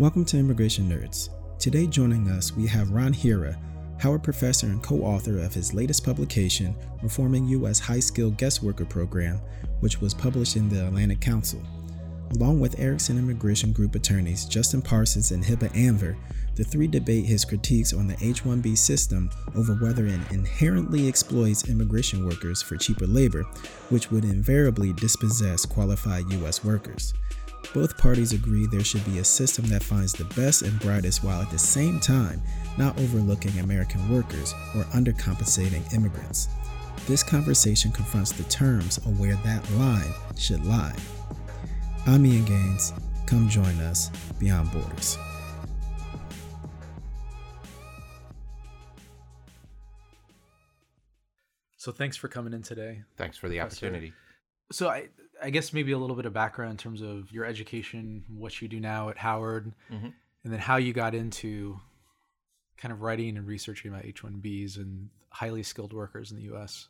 Welcome to Immigration Nerds. Today, joining us, we have Ron Hira, Howard professor and co author of his latest publication, Reforming U.S. High Skilled Guest Worker Program, which was published in the Atlantic Council. Along with Erickson Immigration Group attorneys Justin Parsons and Hiba Anver, the three debate his critiques on the H 1B system over whether it inherently exploits immigration workers for cheaper labor, which would invariably dispossess qualified U.S. workers. Both parties agree there should be a system that finds the best and brightest while at the same time not overlooking American workers or undercompensating immigrants. This conversation confronts the terms of where that line should lie. I'm Ian Gaines. Come join us beyond borders. So thanks for coming in today. Thanks for the Professor. opportunity. So I I guess maybe a little bit of background in terms of your education, what you do now at Howard, Mhm. and then how you got into kind of writing and researching about H-1Bs and highly skilled workers in the U.S.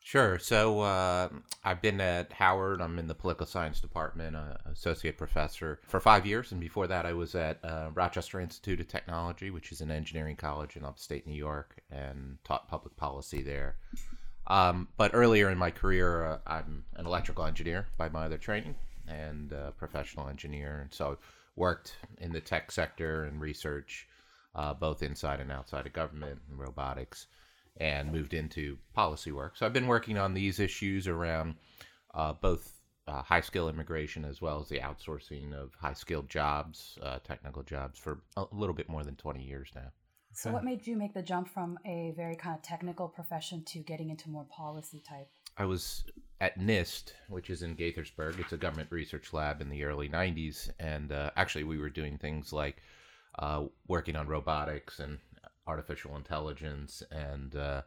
Sure. So uh, I've been at Howard. I'm in the political science department, uh, associate professor for five years, and before that, I was at uh, Rochester Institute of Technology, which is an engineering college in upstate New York, and taught public policy there. Um, but earlier in my career, uh, I'm an electrical engineer by my other training and uh, professional engineer, and so worked in the tech sector and research, uh, both inside and outside of government and robotics. and moved into policy work. So I've been working on these issues around uh, both uh, high skill immigration as well as the outsourcing of high skilled jobs, uh, technical jobs, for a little bit more than 20 years now. So, what made you make the jump from a very kind of technical profession to getting into more policy type? I was at NIST, which is in Gaithersburg. It's a government research lab in the early 90s. And uh, actually, we were doing things like uh, working on robotics and artificial intelligence and uh,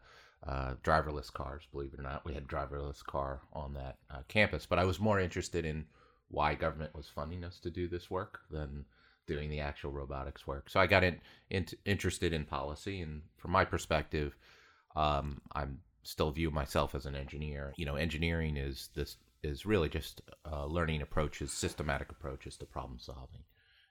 uh, driverless cars. Believe it or not, we had driverless car on that uh, campus. But I was more interested in why government was funding us to do this work than doing the actual robotics work. So I got in, in, interested in policy, and from my perspective, um, I'm still view myself as an engineer. You know, engineering is this is really just uh, learning approaches, systematic approaches to problem solving.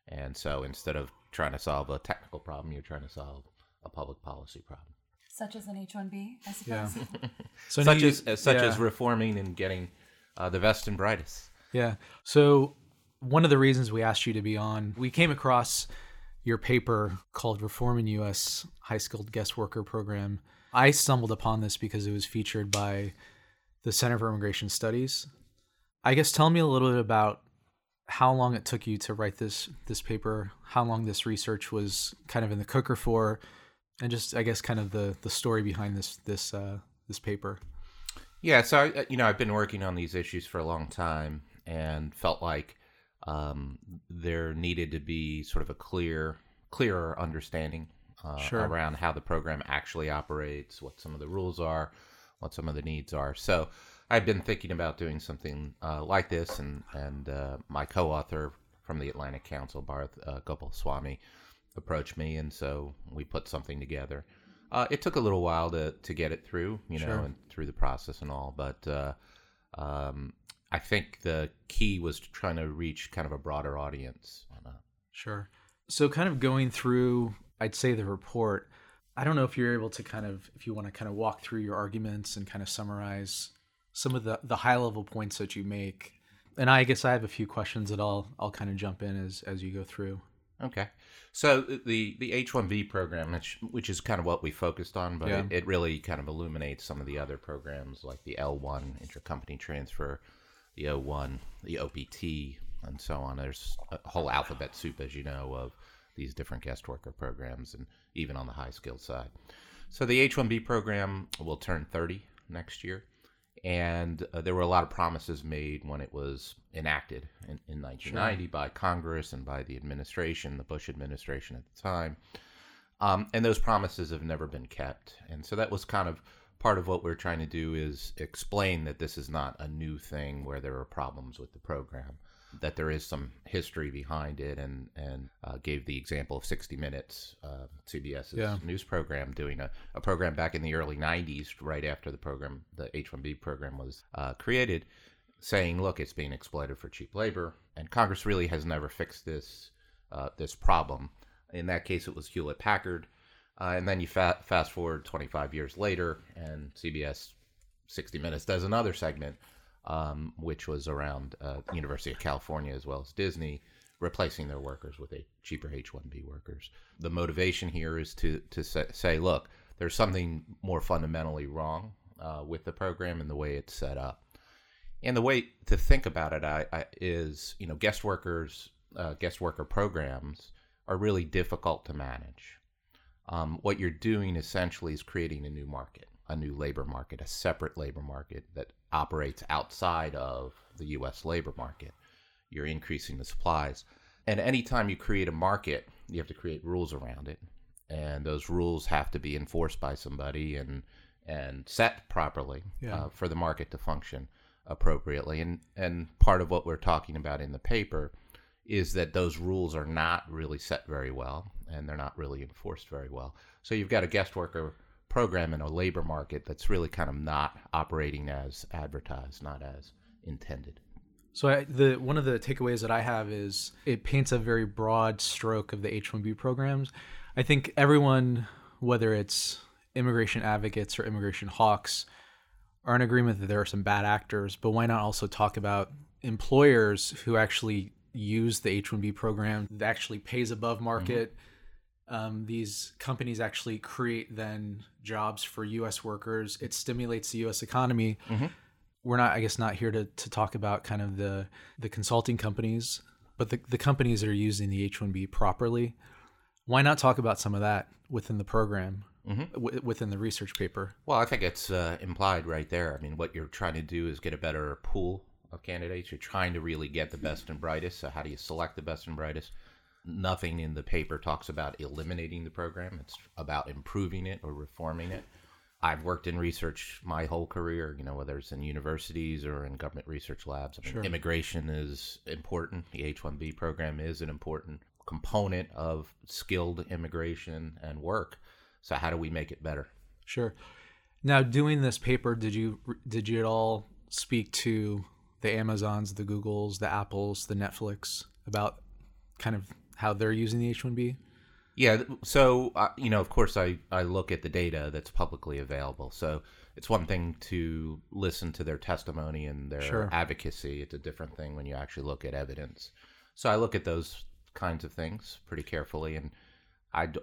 And so instead of trying to solve a technical problem, you're trying to solve a public policy problem, Such as an H 1B, I suppose. Yeah. So such you- as, as such yeah. as reforming and getting uh, the best and brightest. Yeah. So one of the reasons we asked you to be on, we came across your paper called Reforming U.S. High Skilled Guest Worker Program. I stumbled upon this because it was featured by the Center for Immigration Studies. I guess tell me a little bit about how long it took you to write this this paper, how long this research was kind of in the cooker for, and just I guess kind of the the story behind this this uh, this paper. Yeah, so I, you know, I've been working on these issues for a long time, and felt like um, there needed to be sort of a clear, clearer understanding uh, Sure. around how the program actually operates, what some of the rules are, what some of the needs are. So I've been thinking about doing something uh, like this, and and uh, my co-author from the Atlantic Council, Bharath uh, Gopalaswamy, approached me, and so we put something together. Uh, it took a little while to, to get it through, you know, Sure. and through the process and all, but uh, um, I think the key was trying to reach kind of a broader audience. On Sure. So, kind of going through, I'd say the report. I don't know if you're able to kind of, if you want to kind of walk through your arguments and kind of summarize some of the the high level points that you make. And I guess I have a few questions that I'll I'll kind of jump in as as you go through. okay, so the the H one B program, which which is kind of what we focused on, but Yeah. it, it really kind of illuminates some of the other programs like the L one intercompany transfer, the O one, the OPT, and so on. There's a whole alphabet soup, as you know, of these different guest worker programs, and even on the high skilled side. So the H one B program will turn 30 next year. And uh, there were a lot of promises made when it was enacted in, in 1990 by Congress and by the administration, the Bush administration at the time. Um, and those promises have never been kept. And so that was kind of part of what we're trying to do is explain that this is not a new thing where there are problems with the program, that there is some history behind it, and and uh, gave the example of 60 Minutes, uh, CBS's Yeah. news program, doing a, a program back in the early 90s, right after the program, the H-1B program was uh, created, saying, look, it's being exploited for cheap labor, and Congress really has never fixed this uh, this problem. In that case, it was Hewlett Packard. Uh, and then you fa- fast forward 25 years later, and CBS 60 Minutes does another segment, um, which was around uh, University of California as well as Disney replacing their workers with a cheaper H-1B workers. The motivation here is to to say, look, there's something more fundamentally wrong uh, with the program and the way it's set up. And the way to think about it I, I, is, you know, guest workers, uh, guest worker programs are really difficult to manage. Um, what you're doing essentially is creating a new market, a new labor market, a separate labor market that operates outside of the U.S. labor market you're increasing the supplies. And anytime you create a market, you have to create rules around it. And those rules have to be enforced by somebody and and set properly yeah. uh, for the market to function appropriately. And and part of what we're talking about in the paper is that those rules are not really set very well and they're not really enforced very well. So you've got a guest worker program in a labor market that's really kind of not operating as advertised, not as intended. So I, the one of the takeaways that I have is it paints a very broad stroke of the H-1B programs. I think everyone, whether it's immigration advocates or immigration hawks, are in agreement that there are some bad actors. But why not also talk about employers who actually use the H-1B program that actually pays above market? Mm-hmm. Um, these companies actually create then jobs for U.S. workers. It stimulates the U.S. economy. Mm-hmm we're not, I guess, not here to, to talk about kind of the the consulting companies, but the, the companies that are using the H-1B properly. Why not talk about some of that within the program, mm-hmm. w- within the research paper? Well, I think it's uh, implied right there. I mean, what you're trying to do is get a better pool of candidates. You're trying to really get the best and brightest. So, how do you select the best and brightest? Nothing in the paper talks about eliminating the program. It's about improving it or reforming it. I've worked in research my whole career, you know, whether it's in universities or in government research labs. I mean, sure. immigration is important. The H 1B program is an important component of skilled immigration and work. So, how do we make it better? Sure. Now, doing this paper, did you did you at all speak to the Amazons, the Googles, the Apples, the Netflix about kind of how they're using the H one B? Yeah, so uh, you know, of course, I I look at the data that's publicly available. So it's one thing to listen to their testimony and their sure. advocacy. It's a different thing when you actually look at evidence. So I look at those kinds of things pretty carefully, and I'd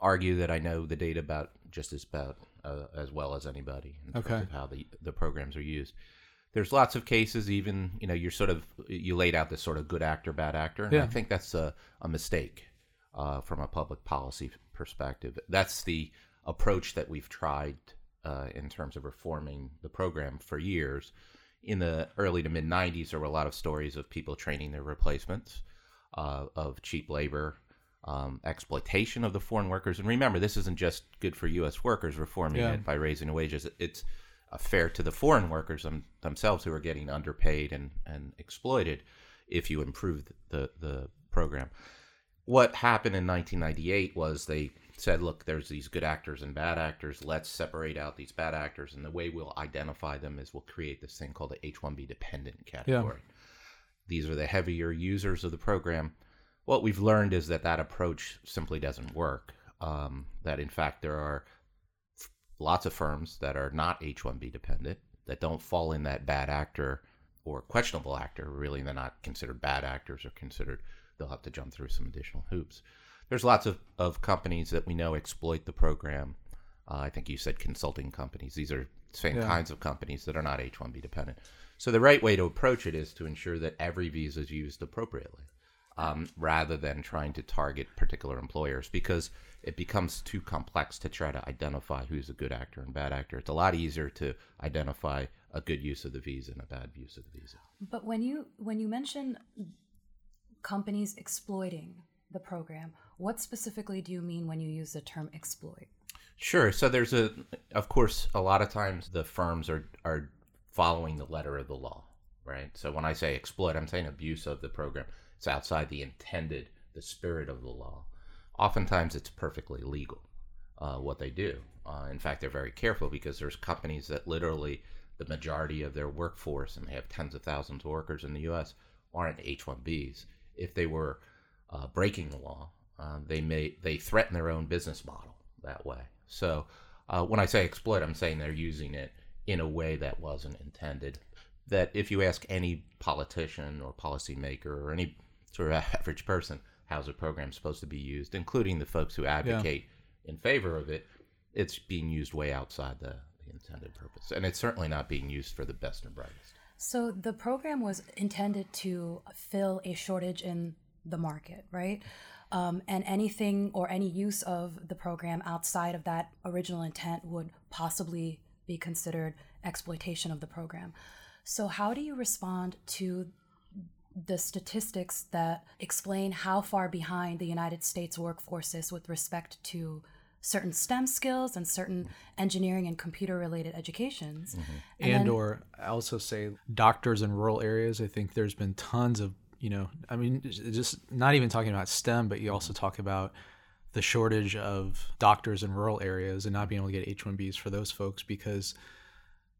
argue that I know the data about just as about uh, as well as anybody in okay. terms of how the the programs are used. There's lots of cases, even you know, you're sort of you laid out this sort of good actor, bad actor, and yeah. I think that's a, a mistake uh, from a public policy perspective. That's the approach that we've tried uh, in terms of reforming the program for years. In the early to mid 90s, there were a lot of stories of people training their replacements, uh, of cheap labor, um, exploitation of the foreign workers. And remember, this isn't just good for U.S. workers reforming yeah. it by raising wages. It's fair to the foreign workers them, themselves who are getting underpaid and, and exploited if you improve the, the program what happened in 1998 was they said, look, there's these good actors and bad actors. Let's separate out these bad actors. And the way we'll identify them is we'll create this thing called the H 1B dependent category. Yeah. These are the heavier users of the program. What we've learned is that that approach simply doesn't work. Um, that in fact, there are lots of firms that are not H 1B dependent that don't fall in that bad actor or questionable actor. Really, they're not considered bad actors or considered they'll have to jump through some additional hoops. There's lots of, of companies that we know exploit the program. Uh, I think you said consulting companies. These are same yeah. kinds of companies that are not H-1B dependent. So the right way to approach it is to ensure that every visa is used appropriately, um, rather than trying to target particular employers because it becomes too complex to try to identify who's a good actor and bad actor. It's a lot easier to identify a good use of the visa and a bad use of the visa. But when you when you mention companies exploiting the program. What specifically do you mean when you use the term exploit? Sure. So there's a, of course, a lot of times the firms are are following the letter of the law, right? So when I say exploit, I'm saying abuse of the program. It's outside the intended, the spirit of the law. Oftentimes, it's perfectly legal uh, what they do. Uh, in fact, they're very careful because there's companies that literally the majority of their workforce, and they have tens of thousands of workers in the U.S., aren't H-1Bs if they were uh, breaking the law. Uh, they may they threaten their own business model that way. So uh, when I say exploit, I'm saying they're using it in a way that wasn't intended. That if you ask any politician or policymaker or any sort of average person, how's a program supposed to be used, including the folks who advocate yeah. in favor of it, it's being used way outside the, the intended purpose. And it's certainly not being used for the best and brightest. So the program was intended to fill a shortage in the market, right? Um, and anything or any use of the program outside of that original intent would possibly be considered exploitation of the program. So, how do you respond to the statistics that explain how far behind the United States workforce is with respect to certain STEM skills and certain engineering and computer related educations. Mm-hmm. And, and then, or I also say doctors in rural areas. I think there's been tons of, you know, I mean, just not even talking about STEM, but you also talk about the shortage of doctors in rural areas and not being able to get H-1Bs for those folks because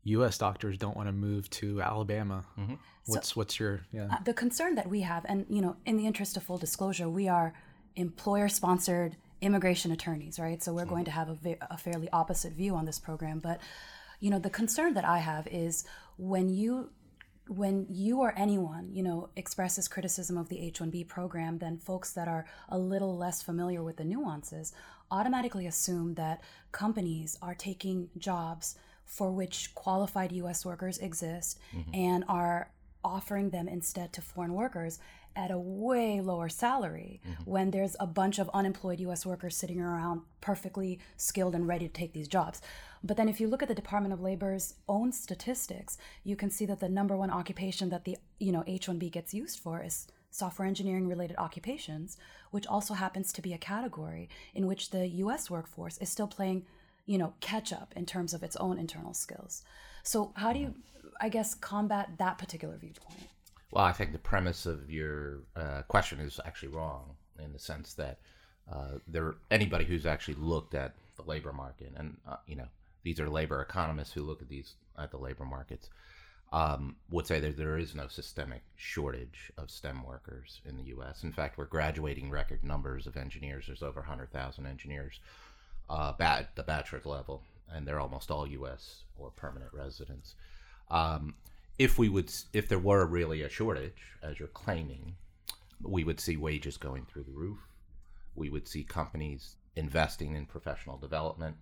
U.S. doctors don't want to move to Alabama. Mm-hmm. What's so, what's your yeah? Uh, the concern that we have, and you know, in the interest of full disclosure, we are employer-sponsored immigration attorneys, right? So we're going to have a, ve- a fairly opposite view on this program. But, you know, the concern that I have is when you when you or anyone you know expresses criticism of the h-1b program then folks that are a little less familiar with the nuances automatically assume that companies are taking jobs for which qualified us workers exist mm-hmm. and are offering them instead to foreign workers at a way lower salary mm-hmm. when there's a bunch of unemployed US workers sitting around perfectly skilled and ready to take these jobs. But then if you look at the Department of Labor's own statistics, you can see that the number one occupation that the, you know, H1B gets used for is software engineering related occupations, which also happens to be a category in which the US workforce is still playing, you know, catch up in terms of its own internal skills. So how do you I guess combat that particular viewpoint? Well, I think the premise of your uh, question is actually wrong in the sense that uh, there anybody who's actually looked at the labor market, and uh, you know these are labor economists who look at these at the labor markets, um, would say that there is no systemic shortage of STEM workers in the U.S. In fact, we're graduating record numbers of engineers. There's over 100,000 engineers uh, at the bachelor's level, and they're almost all U.S. or permanent residents. Um, if we would if there were really a shortage as you're claiming we would see wages going through the roof. We would see companies investing in professional development.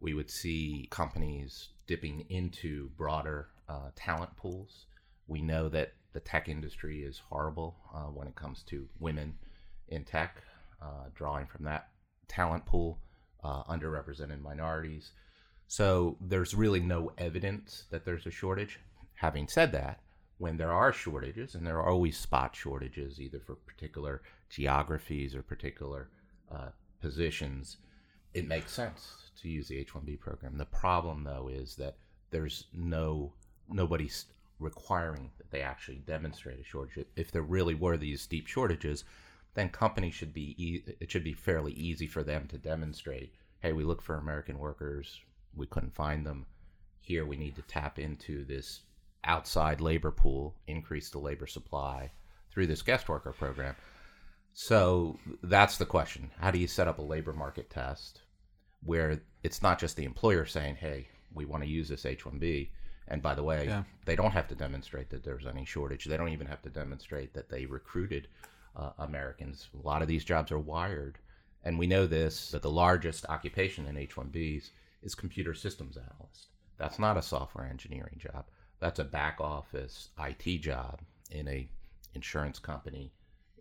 We would see companies dipping into broader uh, talent pools. We know that the tech industry is horrible uh, when it comes to women in tech uh, drawing from that talent pool uh, underrepresented minorities so there's really no evidence that there's a shortage Having said that, when there are shortages, and there are always spot shortages, either for particular geographies or particular uh, positions, it makes sense to use the H-1B program. The problem, though, is that there's no nobody requiring that they actually demonstrate a shortage. If there really were these deep shortages, then companies should be e- it should be fairly easy for them to demonstrate. Hey, we look for American workers, we couldn't find them. Here, we need to tap into this outside labor pool, increase the labor supply through this guest worker program. So that's the question. How do you set up a labor market test where it's not just the employer saying, hey, we want to use this H 1B? And by the way, yeah. they don't have to demonstrate that there's any shortage. They don't even have to demonstrate that they recruited uh, Americans. A lot of these jobs are wired. And we know this that the largest occupation in H 1Bs is computer systems analyst. That's not a software engineering job that's a back office IT job in a insurance company,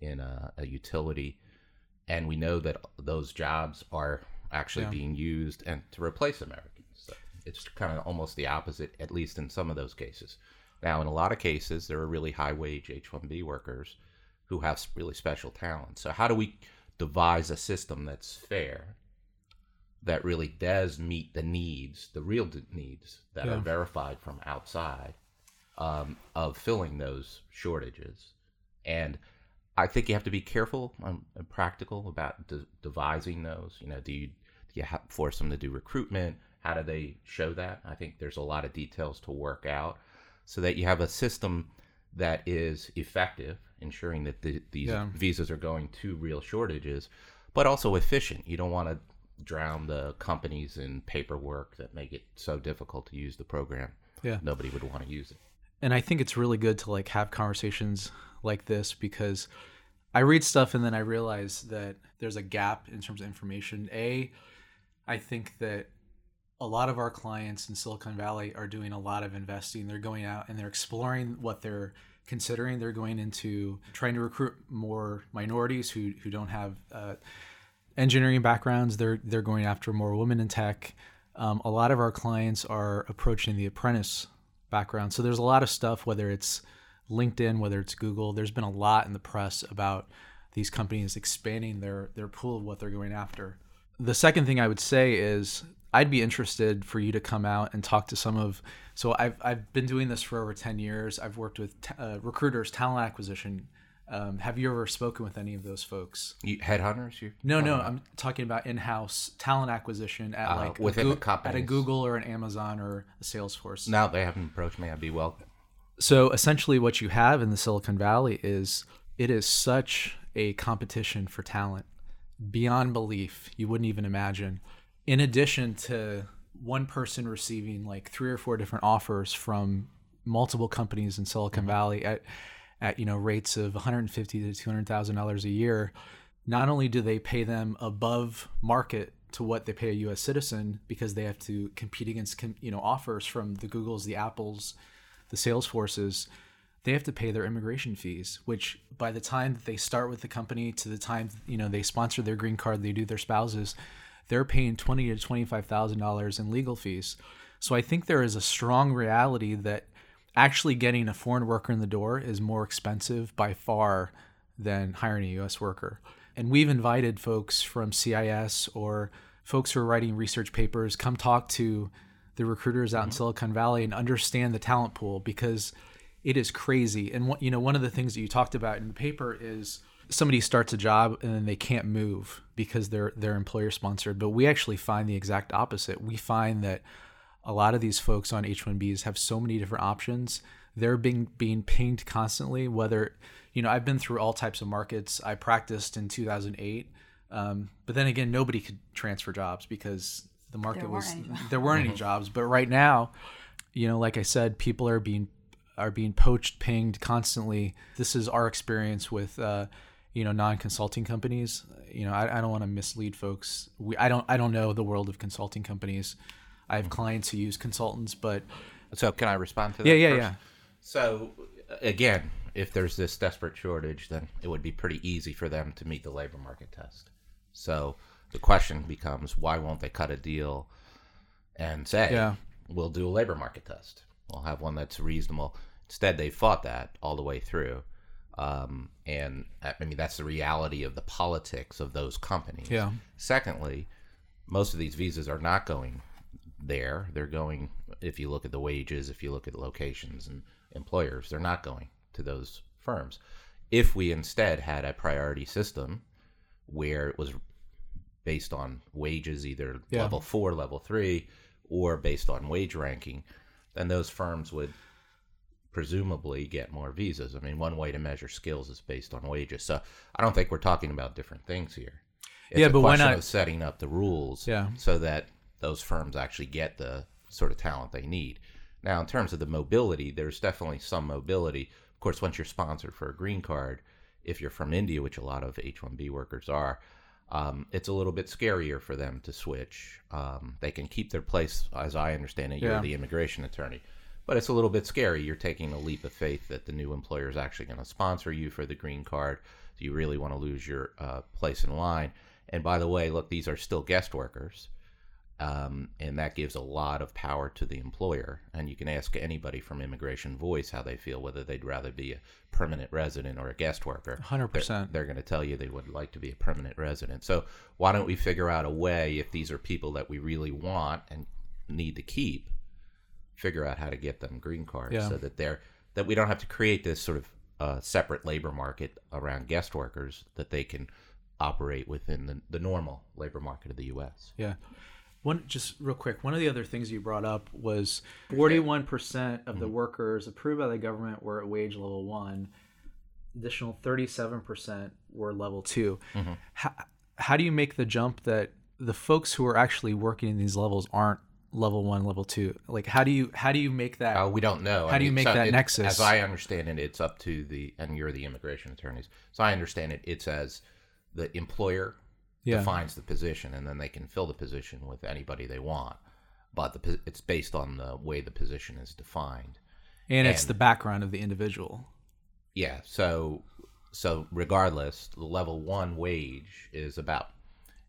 in a, a utility, and we know that those jobs are actually yeah. being used and to replace Americans. So it's kind of almost the opposite, at least in some of those cases. Now, in a lot of cases, there are really high wage H 1B workers who have really special talents. So, how do we devise a system that's fair that really does meet the needs, the real needs that yeah. are verified from outside um, of filling those shortages. And I think you have to be careful and practical about de- devising those. You know, do you, do you have, force them to do recruitment? How do they show that? I think there's a lot of details to work out so that you have a system that is effective ensuring that the, these Yeah. visas are going to real shortages, but also efficient. You don't want to drown the companies in paperwork that make it so difficult to use the program. Yeah. Nobody would want to use it. and I think it's really good to like have conversations like this because I read stuff and then I realize that there's a gap in terms of information. A, I think that a lot of our clients in Silicon Valley are doing a lot of investing. They're going out and they're exploring what they're considering. They're going into trying to recruit more minorities who who don't have uh, engineering backgrounds. They're they're going after more women in tech. Um, a lot of our clients are approaching the apprentice background. So there's a lot of stuff, whether it's LinkedIn, whether it's Google. There's been a lot in the press about these companies expanding their their pool of what they're going after. The second thing I would say is I'd be interested for you to come out and talk to some of. So I've I've been doing this for over ten years. I've worked with t- uh, recruiters, talent acquisition. Um, have you ever spoken with any of those folks? You, headhunters, you No, no, I'm talking about in-house talent acquisition at Uh, like a within the Goo- at a. Google or an Amazon or a Salesforce. now they haven't approached me. I'd be welcome. So essentially, what you have in the Silicon Valley is it is such a competition for talent beyond belief. You wouldn't even imagine. In addition to one person receiving like three or four different offers from multiple companies in Silicon Valley at at you know rates of 150 to 200 thousand dollars a year, not only do they pay them above market to what they pay a U.S. citizen because they have to compete against you know offers from the Googles, the Apples, the Salesforces, they have to pay their immigration fees, which by the time that they start with the company to the time you know they sponsor their green card, they do their spouses, they're paying twenty to twenty five thousand dollars in legal fees. So I think there is a strong reality that actually getting a foreign worker in the door is more expensive by far than hiring a U.S. worker. And we've invited folks from CIS or folks who are writing research papers come talk to the recruiters out in mm-hmm. Silicon Valley and understand the talent pool because it is crazy. And what you know, one of the things that you talked about in the paper is somebody starts a job and then they can't move because they're they're employer sponsored. But we actually find the exact opposite. We find that a lot of these folks on H1Bs have so many different options. They're being being pinged constantly. Whether you know, I've been through all types of markets. I practiced in 2008, um, but then again, nobody could transfer jobs because the market There was weren't there weren't any jobs. But right now, you know, like I said, people are being are being poached, pinged constantly. This is our experience with. Uh, you know, non-consulting companies. You know, I, I don't want to mislead folks. We, I don't, I don't know the world of consulting companies. I have clients who use consultants, but So can I respond to that? yeah, yeah, first? yeah. So again, if there's this desperate shortage, then it would be pretty easy for them to meet the labor market test. So the question becomes, why won't they cut a deal and say, Yeah. "We'll do a labor market test. We'll have one that's reasonable." Instead, they fought that all the way through, um, and I mean that's the reality of the politics of those companies. Yeah. Secondly, most of these visas are not going there. They're going, if you look at the wages, if you look at locations and employers, they're not going to those firms. If we instead had a priority system where it was based on wages, either Yeah. level four, level three, or based on wage ranking, then those firms would presumably get more visas. I mean, one way to measure skills is based on wages. So I don't think we're talking about different things here. It's Yeah, but why not- of setting up the rules Yeah. so that those firms actually get the sort of talent they need. Now, in terms of the mobility, there's definitely some mobility. Of course, once you're sponsored for a green card, if you're from India, which a lot of H-1B workers are, um, it's a little bit scarier for them to switch. Um, they can keep their place, as I understand it. You're Yeah. the immigration attorney, but it's a little bit scary. You're taking a leap of faith that the new employer is actually going to sponsor you for the green card. Do you really want to lose your uh, place in line? And by the way, look, these are still guest workers um, and that gives a lot of power to the employer. And you can ask anybody from Immigration Voice how they feel, whether they'd rather be a permanent resident or a guest worker. 100%. They're, going to tell you they would like to be a permanent resident. So why don't we figure out a way, if these are people that we really want and need to keep, figure out how to get them green cards Yeah. so that they're that we don't have to create this sort of uh, separate labor market around guest workers that they can operate within the, the normal labor market of the U.S. Yeah. One just real quick. One of the other things you brought up was 41% of the workers approved by the government were at wage level 1. additional 37% were level 2 Mm-hmm. How, how do you make the jump that the folks who are actually working in these levels aren't level one, level two? Like, how do you how do you make that? Uh, we don't know. How do you make that it- nexus? As I understand it, it's up to the and you're the immigration attorneys. So I understand it. It's as the employer Yeah. defines the position, and then they can fill the position with anybody they want. But the, it's based on the way the position is defined. and it's the background of the individual. Yeah. So so regardless, the level one wage is about,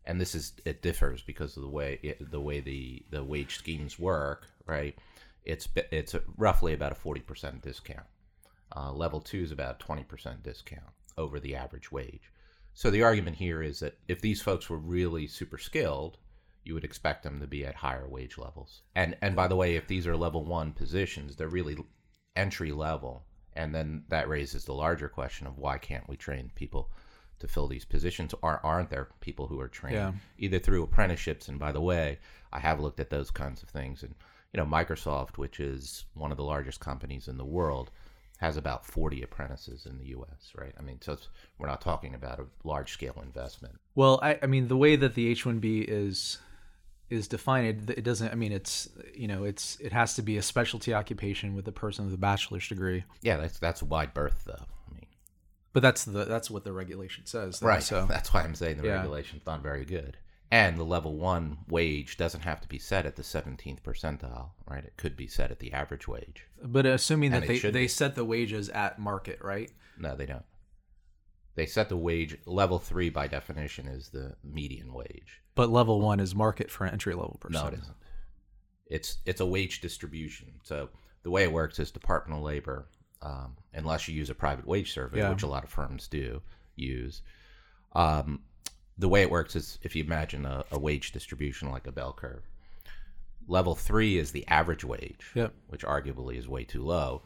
and this is it differs because of the way it, the way the the wage schemes work, right? It's it's roughly about a forty percent discount. Uh, level two is about twenty percent discount over the average wage. So the argument here is that if these folks were really super skilled, you would expect them to be at higher wage levels. And and by the way, if these are level one positions, they're really entry level. And then that raises the larger question of why can't we train people to fill these positions? Or aren't there people who are trained Yeah. either through apprenticeships? And by the way, I have looked at those kinds of things. And you know, Microsoft, which is one of the largest companies in the world, has about 40 apprentices in the U.S. Right? I mean, so it's, we're not talking about a large scale investment. Well, I, I mean, the way that the H one B is is defined, it doesn't. I mean, it's you know, it's it has to be a specialty occupation with a person with a bachelor's degree. Yeah, that's that's a wide berth, though. I mean, But that's the that's what the regulation says. though, right. So That's why I'm saying the Yeah. regulation's not very good. And the level one wage doesn't have to be set at the 17th percentile, right? It could be set at the average wage. But assuming that And they, they be. set the wages at market, right? No, they don't. They set the wage level three by definition is the median wage. But level one is market for entry level person. No, it isn't. It's it's a wage distribution. So the way it works is Department of Labor, um, unless you use a private wage survey, Yeah. which a lot of firms do use. Um, the way it works is if you imagine a, a wage distribution like a bell curve. Level three is the average wage, Yep. which arguably is way too low.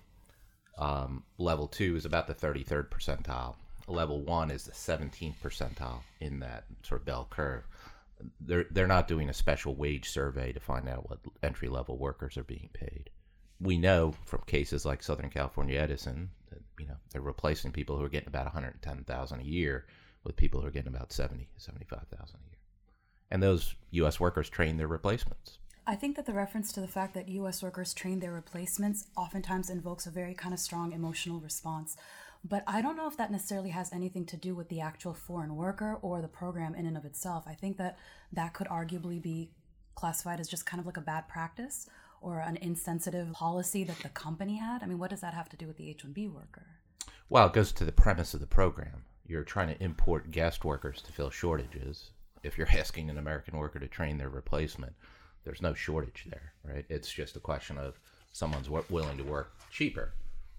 Um, level two is about the 33rd percentile. Level one is the 17th percentile in that sort of bell curve. They're they're not doing a special wage survey to find out what entry level workers are being paid. We know from cases like Southern California Edison that you know they're replacing people who are getting about 110,000 a year with people who are getting about 70, 75,000 a year. And those US workers train their replacements. I think that the reference to the fact that U.S. workers train their replacements oftentimes invokes a very kind of strong emotional response. But I don't know if that necessarily has anything to do with the actual foreign worker or the program in and of itself. I think that that could arguably be classified as just kind of like a bad practice or an insensitive policy that the company had. I mean, what does that have to do with the H 1B worker? Well, it goes to the premise of the program. You're trying to import guest workers to fill shortages. If you're asking an American worker to train their replacement, there's no shortage there, right? It's just a question of someone's willing to work cheaper.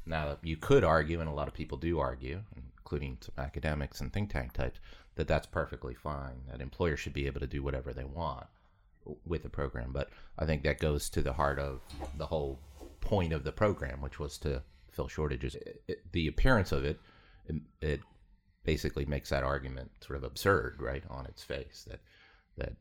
Now, you could argue, and a lot of people do argue, including some academics and think tank types, that that's perfectly fine. That employers should be able to do whatever they want with the program. But I think that goes to the heart of the whole point of the program, which was to fill shortages. It, it- the appearance of it, it, it basically makes that argument sort of absurd, right, on its face. That that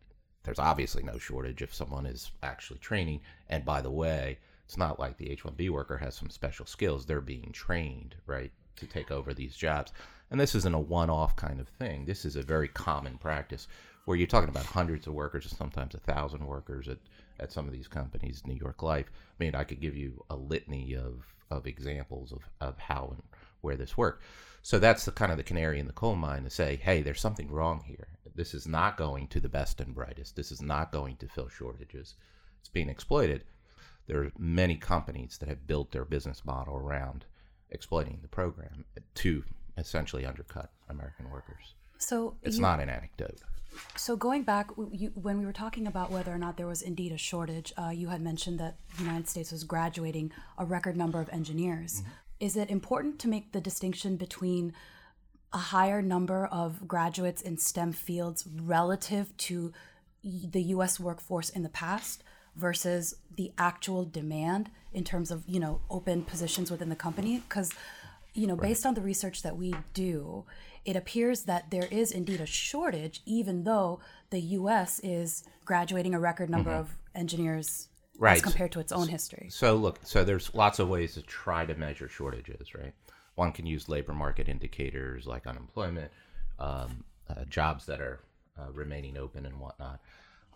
there's obviously no shortage if someone is actually training. And by the way, it's not like the H-1B worker has some special skills; they're being trained, right, to take over these jobs. And this isn't a one-off kind of thing. This is a very common practice where you're talking about hundreds of workers, sometimes a thousand workers at, at some of these companies, New York Life. I mean, I could give you a litany of, of examples of, of how and where this worked. So that's the kind of the canary in the coal mine to say, hey, there's something wrong here. This is not going to the best and brightest. This is not going to fill shortages. It's being exploited. There are many companies that have built their business model around exploiting the program to essentially undercut American workers. So It's you- not an anecdote. So going back, you, when we were talking about whether or not there was indeed a shortage, uh, you had mentioned that the United States was graduating a record number of engineers. Is it important to make the distinction between a higher number of graduates in STEM fields relative to the U.S. workforce in the past versus the actual demand in terms of you know open positions within the company? Because you know, based on the research that we do, it appears that there is indeed a shortage, even though the U.S. is graduating a record number of engineers right, as Right. compared to its own history. So look, so there's lots of ways to try to measure shortages, right? one can use labor market indicators like unemployment, um, uh, jobs that are uh, remaining open, and whatnot.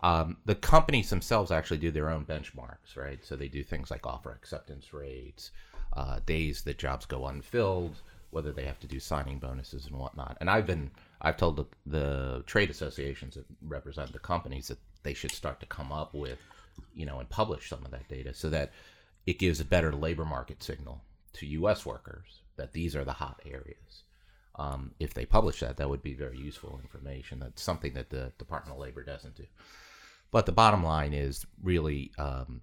Um, the companies themselves actually do their own benchmarks, right? So they do things like offer acceptance rates, uh, days that jobs go unfilled, whether they have to do signing bonuses and whatnot. And I've been, I've told the, the trade associations that represent the companies that they should start to come up with, you know, and publish some of that data so that it gives a better labor market signal to U.S. workers that these are the hot areas. Um, if they publish that, that would be very useful information. That's something that the Department of Labor doesn't do. But the bottom line is really um,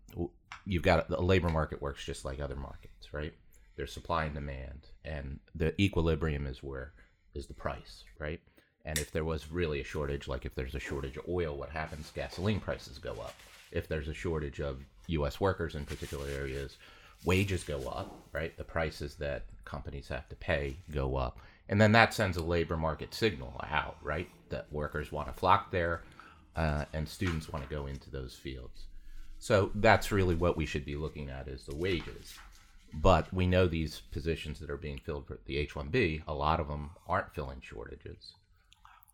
you've got a labor market works just like other markets, right? There's supply and demand, and the equilibrium is where is the price, right? And if there was really a shortage, like if there's a shortage of oil, what happens? Gasoline prices go up. If there's a shortage of U.S. workers in particular areas, wages go up, right? The prices that companies have to pay go up. And then that sends a labor market signal out, right? That workers want to flock there uh, and students want to go into those fields. So that's really what we should be looking at is the wages. But we know these positions that are being filled for the H-1B, a lot of them aren't filling shortages.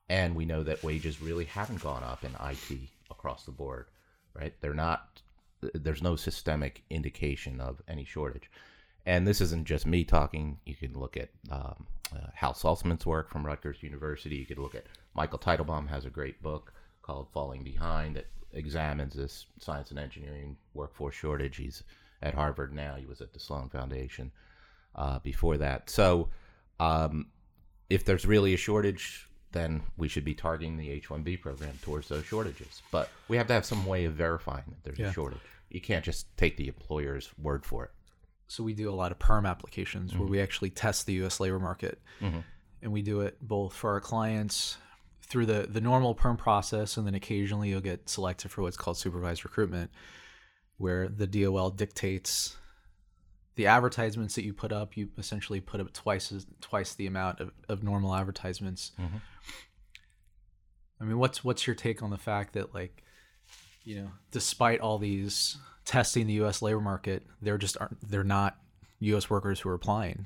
And we know that wages really haven't gone up in IT across the board, right? They're not, there's no systemic indication of any shortage. And this isn't just me talking. You can look at um, uh, Hal Salzman's work from Rutgers University. You could look at Michael Teitelbaum has a great book called Falling Behind that examines this science and engineering workforce shortage. He's at Harvard now. He was at the Sloan Foundation uh, before that. So, um, if there's really a shortage, then we should be targeting the H-1B program towards those shortages. But we have to have some way of verifying that there's Yeah. a shortage. You can't just take the employer's word for it. so we do a lot of perm applications where we actually test the U.S. labor market, Mhm. and we do it both for our clients through the the normal perm process, and then occasionally you'll get selected for what's called supervised recruitment, where the DOL dictates the advertisements that you put up. You essentially put up twice as twice the amount of, of normal advertisements. Mhm. I mean, what's what's your take on the fact that like, you know, despite all these testing the U.S. labor market, there just aren't they're not U.S. workers who are applying.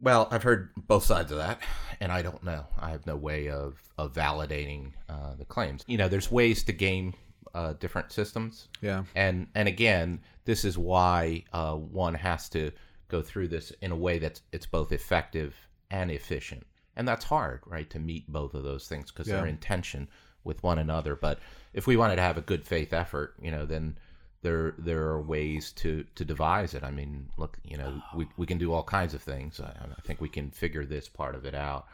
Well, I've heard both sides of that, and I don't know. I have no way of, of validating uh, the claims. You know, there's ways to game uh, different systems, Yeah, and and again, this is why uh, one has to go through this in a way that's it's both effective and efficient, and that's hard, right? To meet both of those things because they're Yeah. in tension with one another. But if we wanted to have a good faith effort, you know, then there there are ways to to devise it. I mean, look, you know, we we can do all kinds of things. I, I think we can figure this part of it out.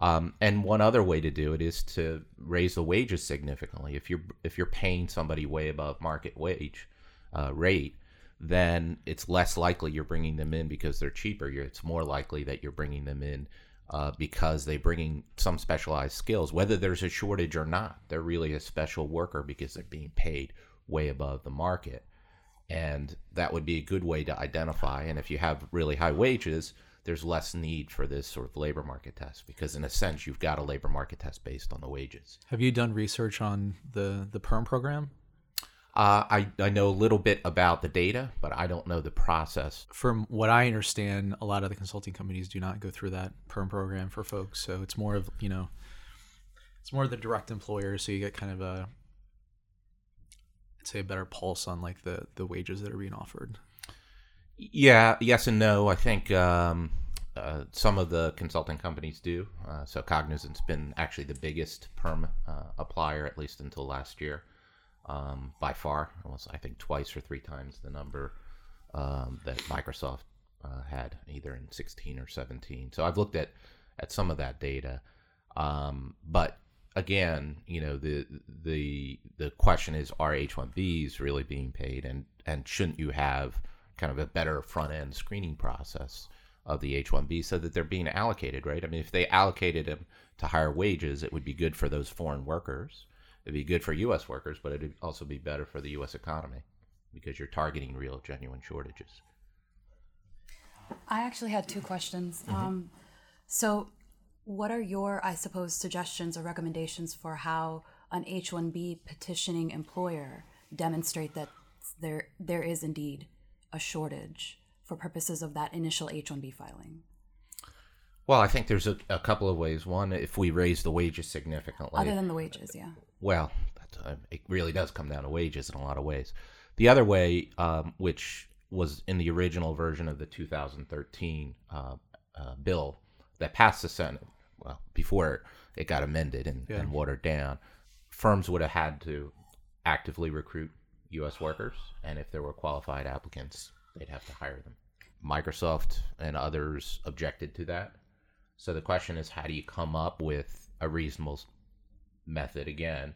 Um, and one other way to do it is to raise the wages significantly. If you're if you're paying somebody way above market wage uh, rate, then it's less likely you're bringing them in because they're cheaper. You're, it's more likely that you're bringing them in uh, because they're bringing some specialized skills. Whether there's a shortage or not, they're really a special worker because they're being paid way above the market. And that would be a good way to identify. And if you have really high wages, there's less need for this sort of labor market test because, in a sense, you've got a labor market test based on the wages. have you done research on the the perm program? Uh, I, I know a little bit about the data, but I don't know the process. From what I understand, a lot of the consulting companies do not go through that perm program for folks. So it's more of you know, it's more of the direct employer. So you get kind of a, I'd say, a better pulse on like the the wages that are being offered. Yeah, yes and no. I think um, uh, some of the consulting companies do. Uh, so Cognizant's been actually the biggest perm uh, applier, at least until last year, um, by far. I think, twice or three times the number um, that Microsoft uh, had, either in 16 or 17. So I've looked at at some of that data, um, but again, you know, the the the question is, are H-1Bs really being paid, and and shouldn't you have kind of a better front end screening process of the H-1B so that they're being allocated, right? I mean, if they allocated them to higher wages, it would be good for those foreign workers. It'd be good for U.S. workers, but it'd also be better for the U.S. economy because you're targeting real, genuine shortages. I actually had two questions. Um, so, what are your, I suppose, suggestions or recommendations for how an H one B petitioning employer demonstrate that there there is indeed a shortage for for purposes of that initial H-1B filing? Well, I think there's a, a couple of ways. One, if we raise the wages significantly, Other than the wages, yeah. well, that's, uh, it really does come down to wages in a lot of ways. The other way, um, which was in the original version of the 2013 uh, uh, bill that passed the Senate, well, before it got amended and, Yeah. and watered down, firms would have had to actively recruit U.S. workers, and if there were qualified applicants, they'd have to hire them. Microsoft and others objected to that. So the question is, how do you come up with a reasonable method? Again,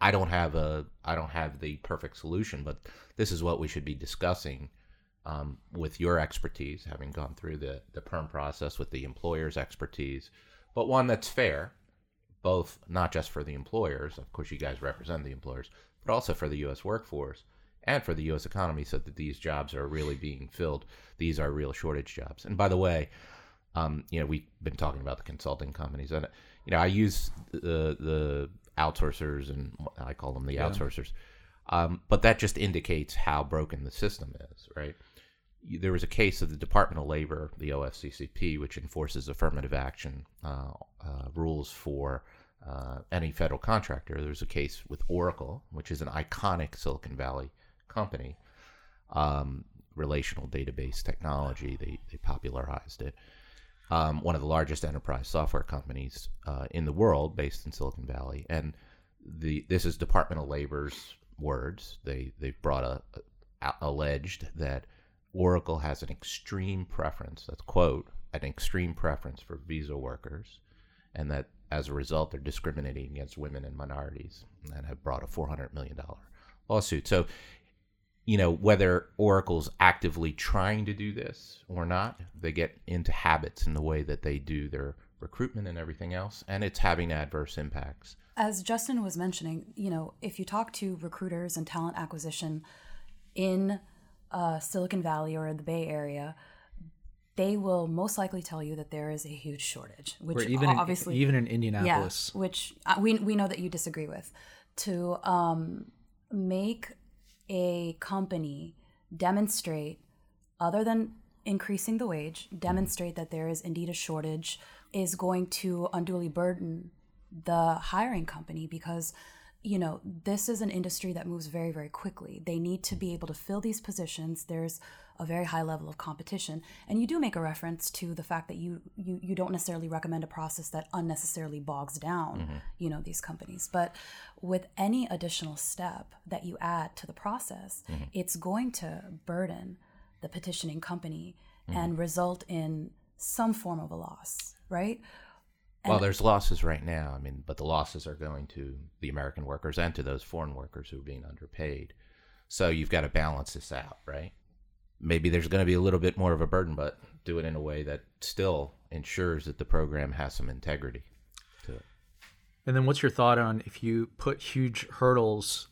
I don't have a I don't have the perfect solution, but this is what we should be discussing um, with your expertise, having gone through the the perm process with the employer's expertise, but one that's fair, both not just for the employers, of course, you guys represent the employers, but also for the U.S. workforce and for the U.S. economy, so that these jobs are really being filled. These are real shortage jobs. And by the way, um, you know, we've been talking about the consulting companies, and you know, I use the the outsourcers, and I call them the Yeah. outsourcers. Um, but that just indicates how broken the system is, right? There was a case of the Department of Labor, the OFCCP, which enforces affirmative action uh, uh, rules for uh, any federal contractor. There was a case with Oracle, which is an iconic Silicon Valley company, um, relational database technology. They, they popularized it um, one of the largest enterprise software companies uh, in the world, based in Silicon Valley. And the this is Department of Labor's words. They they brought a, a alleged that Oracle has an extreme preference. That's quote an extreme preference for visa workers, and that as a result they're discriminating against women and minorities, and have brought a four hundred million dollar lawsuit. So you know whether oracle's actively trying to do this or not they get into habits in the way that they do their recruitment and everything else and it's having adverse impacts As Justin was mentioning, you know, if you talk to recruiters and talent acquisition in uh, Silicon Valley or the Bay Area, they will most likely tell you that there is a huge shortage, which Or even in- obviously even in yeah, Indianapolis. which uh, we we know that you disagree with. To um, make a company demonstrate, other than increasing the wage, demonstrate that there is indeed a shortage, is going to unduly burden the hiring company because you know this is an industry that moves very very quickly. They need to be able to fill these positions. There's a very high level of competition. And you do make a reference to the fact that you you, you don't necessarily recommend a process that unnecessarily bogs down mm-hmm. you know these companies. But with any additional step that you add to the process mm-hmm. it's going to burden the petitioning company mm-hmm. and result in some form of a loss right well there's losses right now i mean but the losses are going to the american workers and to those foreign workers who are being underpaid. So you've got to balance this out right? Maybe there's going to be a little bit more of a burden but do it in a way that still ensures that the program has some integrity to it. And then what's your thought on if you put huge hurdles,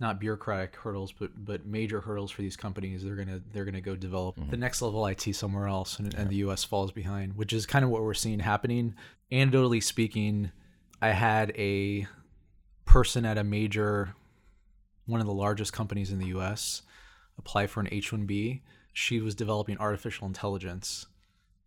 not bureaucratic hurdles, but but major hurdles for these companies, they're gonna they're gonna go develop the mm-hmm. next level IT somewhere else, and, and the U.S. falls behind, which is kind of what we're seeing happening. Anecdotally speaking, I had a person at a major, one of the largest companies in the U.S. apply for an H-1B. She was developing artificial intelligence.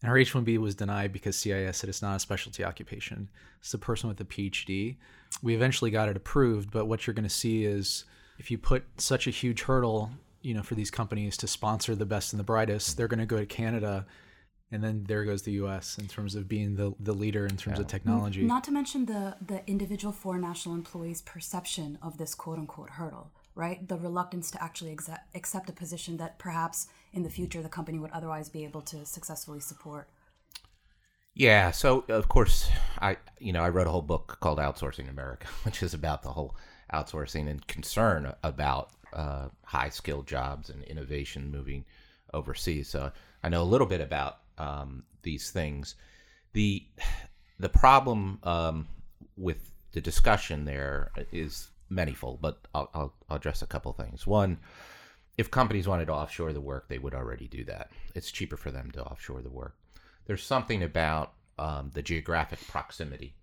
And her H-1B was denied because CIS said it's not a specialty occupation. It's a person with a PhD. We eventually got it approved, but what you're going to see is if you put such a huge hurdle, you know, for these companies to sponsor the best and the brightest, they're going to go to Canada, and then there goes the U.S. in terms of being the the leader in terms of technology. Not to mention the the individual foreign national employees' perception of this quote unquote hurdle, right? The reluctance to actually accept, accept a position that perhaps in the future the company would otherwise be able to successfully support. Yeah, so of course I you know I wrote a whole book called Outsourcing America, which is about the whole outsourcing and concern about uh, high skilled jobs and innovation moving overseas. So I know a little bit about um, these things. the The problem um, with the discussion there is manifold, but I'll, I'll, I'll address a couple things. One, if companies wanted to offshore the work, they would already do that. It's cheaper for them to offshore the work there's something about um, the geographic proximity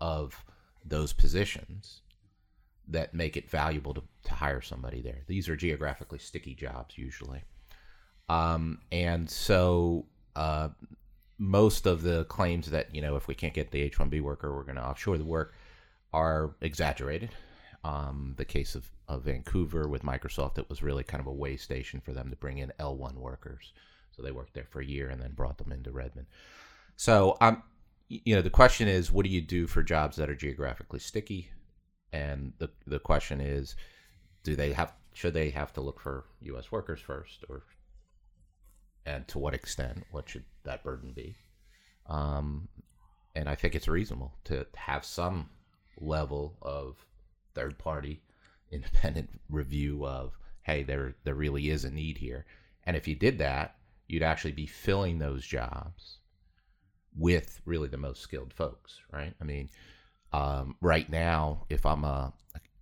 of those positions that make it valuable to, to hire somebody there. These are geographically sticky jobs usually. Um, and so uh, most of the claims that you know if we can't get the H-1B worker, we're going to offshore the work are exaggerated. Um, the case of, of Vancouver with Microsoft, it was really kind of a way station for them to bring in L1 workers. So they worked there for a year and then brought them into Redmond. So um, you know, the question is, what do you do for jobs that are geographically sticky? And the the question is, do they have should they have to look for U.S. workers first, or and to what extent? What should that burden be? Um, and I think it's reasonable to have some level of third party independent review of hey there there really is a need here and if you did that you'd actually be filling those jobs with really the most skilled folks right i mean um, right now if i'm a,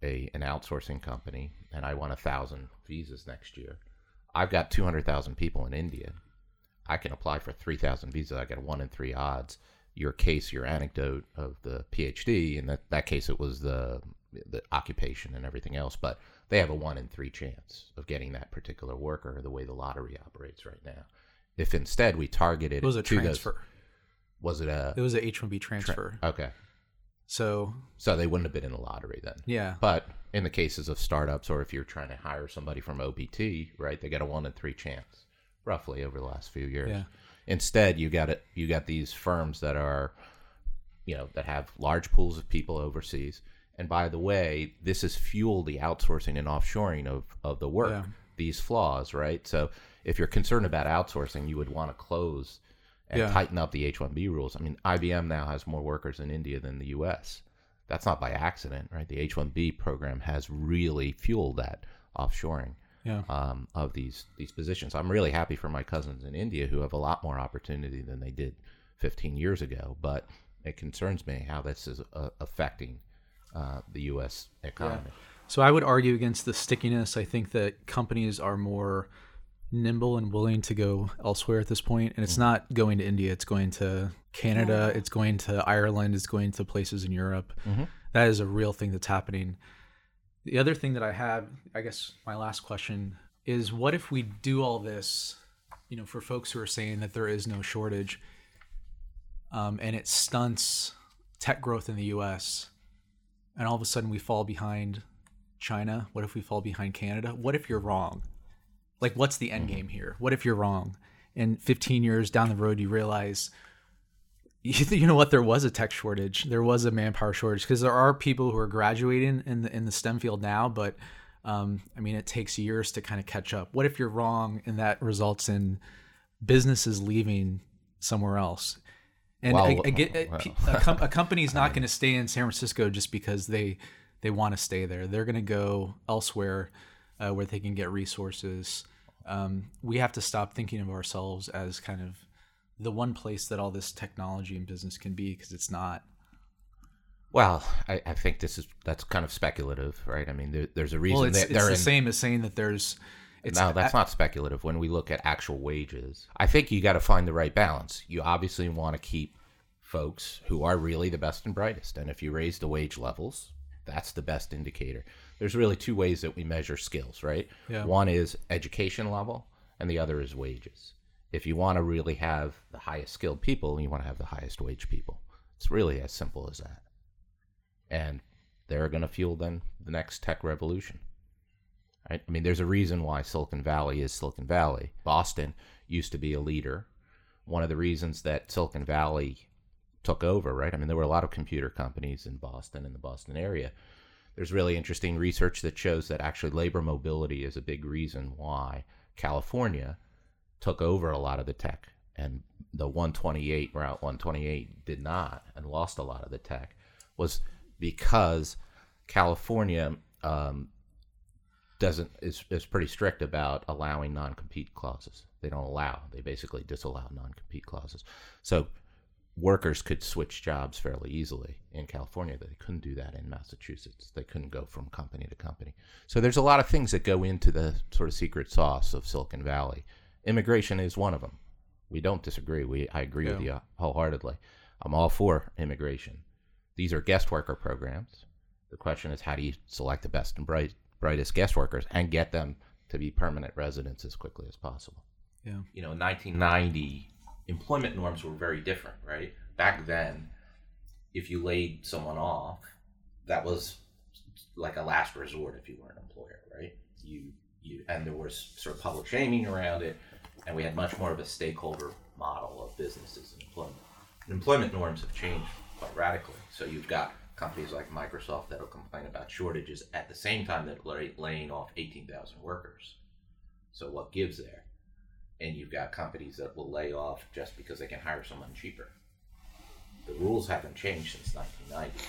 a an outsourcing company and i want a thousand visas next year i've got 200000 people in india i can apply for 3000 visas i got a one in three odds your case, your anecdote of the PhD. In that, that case, it was the the occupation and everything else, but they have a one in three chance of getting that particular worker the way the lottery operates right now. If instead we targeted it was a transfer. Those, was it a? It was a H one B transfer. Tra- okay. So. So they wouldn't have been in the lottery then. Yeah. But in the cases of startups, or if you're trying to hire somebody from OPT, right, they get a one in three chance, roughly over the last few years. Yeah. Instead, you got it. You got these firms that are, you know, that have large pools of people overseas. And by the way, this has fueled the outsourcing and offshoring of, of the work. Yeah. These flaws, right? So if you're concerned about outsourcing, you would want to close and Yeah. tighten up the H-1B rules. I mean, IBM now has more workers in India than the U.S. That's not by accident, right? The H-1B program has really fueled that offshoring Yeah. um, of these these positions. I'm really happy for my cousins in India who have a lot more opportunity than they did 15 years ago. But it concerns me how this is uh, affecting uh, the U.S. economy. So I would argue against the stickiness. I think that companies are more nimble and willing to go elsewhere at this point, and it's not going to India. It's going to Canada. It's going to Ireland. It's going to places in Europe. That is a real thing that's happening. The other thing that I have, I guess, my last question is: What if we do all this? You know, for folks who are saying that there is no shortage, um, and it stunts tech growth in the U.S and all of a sudden we fall behind China? What if we fall behind Canada? What if you're wrong? Like, what's the end game here? What if you're wrong? And 15 years down the road, you realize, you know what? There was a tech shortage. There was a manpower shortage because there are people who are graduating in the in the STEM field now, but um, I mean, it takes years to kind of catch up. What if you're wrong and that results in businesses leaving somewhere else? And I, I get a, com- a company's not going to stay in San Francisco just because they they want to stay there. They're going to go elsewhere uh, where they can get resources. Um, we have to stop thinking of ourselves as kind of the one place that all this technology and business can be because it's not. Well, I, I think this is that's kind of speculative, right? I mean, there, there's a reason Well, it's, that it's the in. same as saying that there's. It's no, that's a- not speculative. When we look at actual wages, I think you got to find the right balance. You obviously want to keep folks who are really the best and brightest, and if you raise the wage levels, that's the best indicator. There's really two ways that we measure skills, right? Yeah. One is education level, and the other is wages. If you want to really have the highest skilled people, you want to have the highest wage people. It's really as simple as that. And they're going to fuel then the next tech revolution right? I mean, there's a reason why Silicon Valley is Silicon Valley. Boston used to be a leader. One of the reasons that Silicon Valley took over, right? I mean, there were a lot of computer companies in Boston in the Boston area. There's really interesting research that shows that actually labor mobility is a big reason why California took over a lot of the tech and the 128 route 128 did not and lost a lot of the tech was because California um, doesn't is, is pretty strict about allowing non-compete clauses. They don't allow. They basically disallow non-compete clauses. So workers could switch jobs fairly easily in California. They couldn't do that in Massachusetts. They couldn't go from company to company. So there's a lot of things that go into the sort of secret sauce of Silicon Valley. Immigration is one of them. We don't disagree. We I agree with you wholeheartedly. I'm all for immigration. These are guest worker programs. The question is, how do you select the best and bright, brightest guest workers and get them to be permanent residents as quickly as possible? Yeah. You know, in 1990, employment norms were very different, right? Back then, if you laid someone off, that was like a last resort if you were an employer, right? You you and there was sort of public shaming around it, and we had much more of a stakeholder model of businesses and employment. Employment norms have changed quite radically. So you've got companies like Microsoft that'll complain about shortages at the same time that laying off 18,000 workers. So what gives there? And you've got companies that will lay off just because they can hire someone cheaper. The rules haven't changed since 1990,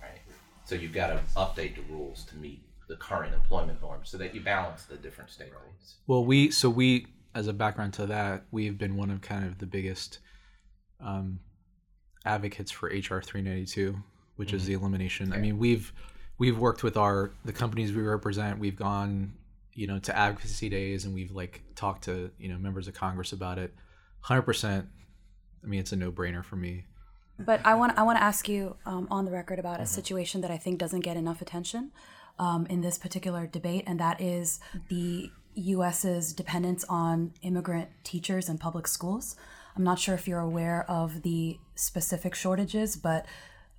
right? So you've got to update the rules to meet the current employment norms so that you balance the different stakeholders. Well, we so we as a background to that, we've been one of kind of the biggest um, advocates for HR 392, which is the elimination. I mean, we've we've worked with our the companies we represent. We've gone, you know, to advocacy days and we've like talked to you know members of Congress about it. Hundred percent. I mean, it's a no brainer for me. But I want I want to ask you um, on the record about a situation that I think doesn't get enough attention um, in this particular debate, and that is the U.S.'s dependence on immigrant teachers in public schools. I'm not sure if you're aware of the specific shortages, but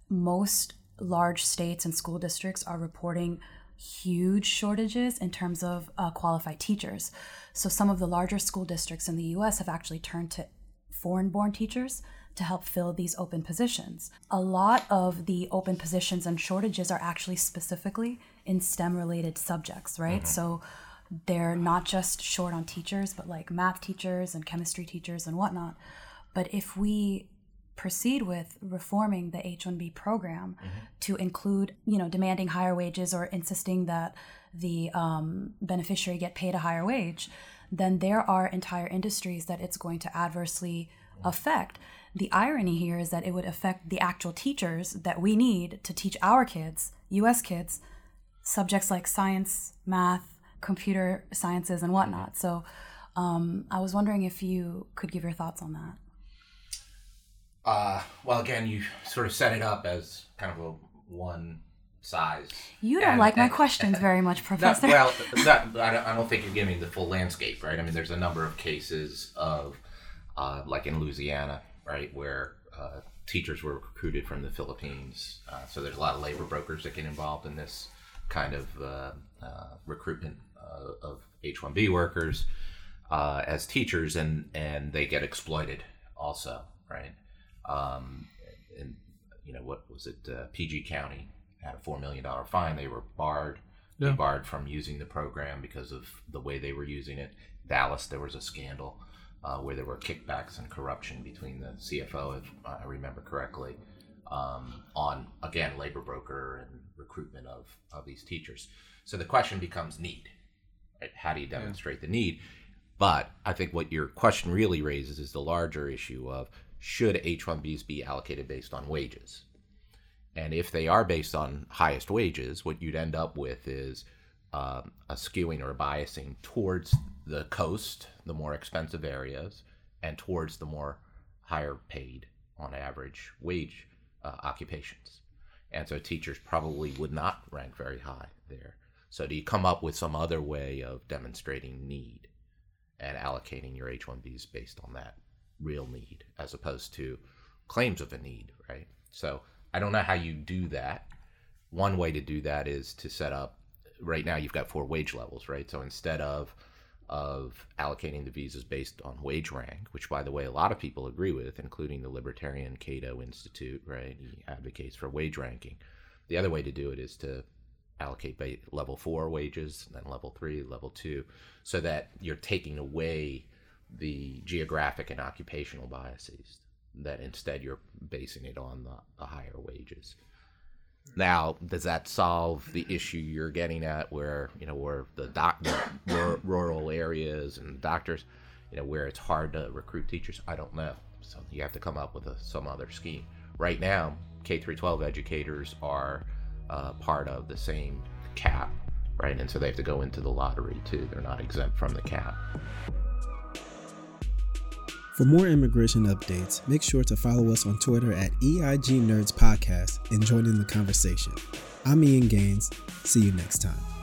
most large states and school districts are reporting huge shortages in terms of uh, qualified teachers. So some of the larger school districts in the US have actually turned to foreign born teachers to help fill these open positions. A lot of the open positions and shortages are actually specifically in STEM related subjects, right? So they're not just short on teachers, but like math teachers and chemistry teachers and whatnot. But if we proceed with reforming the H-1B program to include, you know, demanding higher wages or insisting that the um, beneficiary get paid a higher wage, then there are entire industries that it's going to adversely affect. The irony here is that it would affect the actual teachers that we need to teach our kids, US kids, subjects like science, math, computer sciences, and whatnot. So um, I was wondering if you could give your thoughts on that. Uh, well, again, you sort of set it up as kind of a one size. You don't And- like my and- questions very much, Professor. well, that, I, don't, I don't think you're giving the full landscape, right? I mean, there's a number of cases of, uh, like in Louisiana, right, where uh, teachers were recruited from the Philippines. Uh, so there's a lot of labor brokers that get involved in this kind of uh, uh, recruitment uh, of H-1B workers uh, as teachers, and and they get exploited also, right? Um, and you know what was it? Uh, PG County had a four million dollar fine. They were barred, Yeah. barred from using the program because of the way they were using it. Dallas, there was a scandal uh, where there were kickbacks and corruption between the CFO, if I remember correctly, um, on again labor broker and recruitment of of these teachers. So the question becomes need. Right? How do you demonstrate the need? But I think what your question really raises is the larger issue of should H-1Bs be allocated based on wages? And if they are based on highest wages, what you'd end up with is um, a skewing or a biasing towards the coast, the more expensive areas, and towards the more higher paid, on average, wage uh, occupations. And so teachers probably would not rank very high there. So do you come up with some other way of demonstrating need and allocating your H-1Bs based on that real need as opposed to claims of a need, right? So I don't know how you do that. One way to do that is to set up right now you've got four wage levels, right? So instead of of allocating the visas based on wage rank, which by the way a lot of people agree with, including the Libertarian Cato Institute, right? He advocates for wage ranking. The other way to do it is to allocate by level four wages, then level three, level two, so that you're taking away the geographic and occupational biases. That instead you're basing it on the, the higher wages. Now, does that solve the issue you're getting at, where you know where the doc, the rural areas and doctors, you know, where it's hard to recruit teachers? I don't know. So you have to come up with a, some other scheme. Right now, K through 12 educators are uh, part of the same cap, right? And so they have to go into the lottery too. They're not exempt from the cap. For more immigration updates, make sure to follow us on Twitter at EIG Nerds Podcast and join in the conversation. I'm Ian Gaines. See you next time.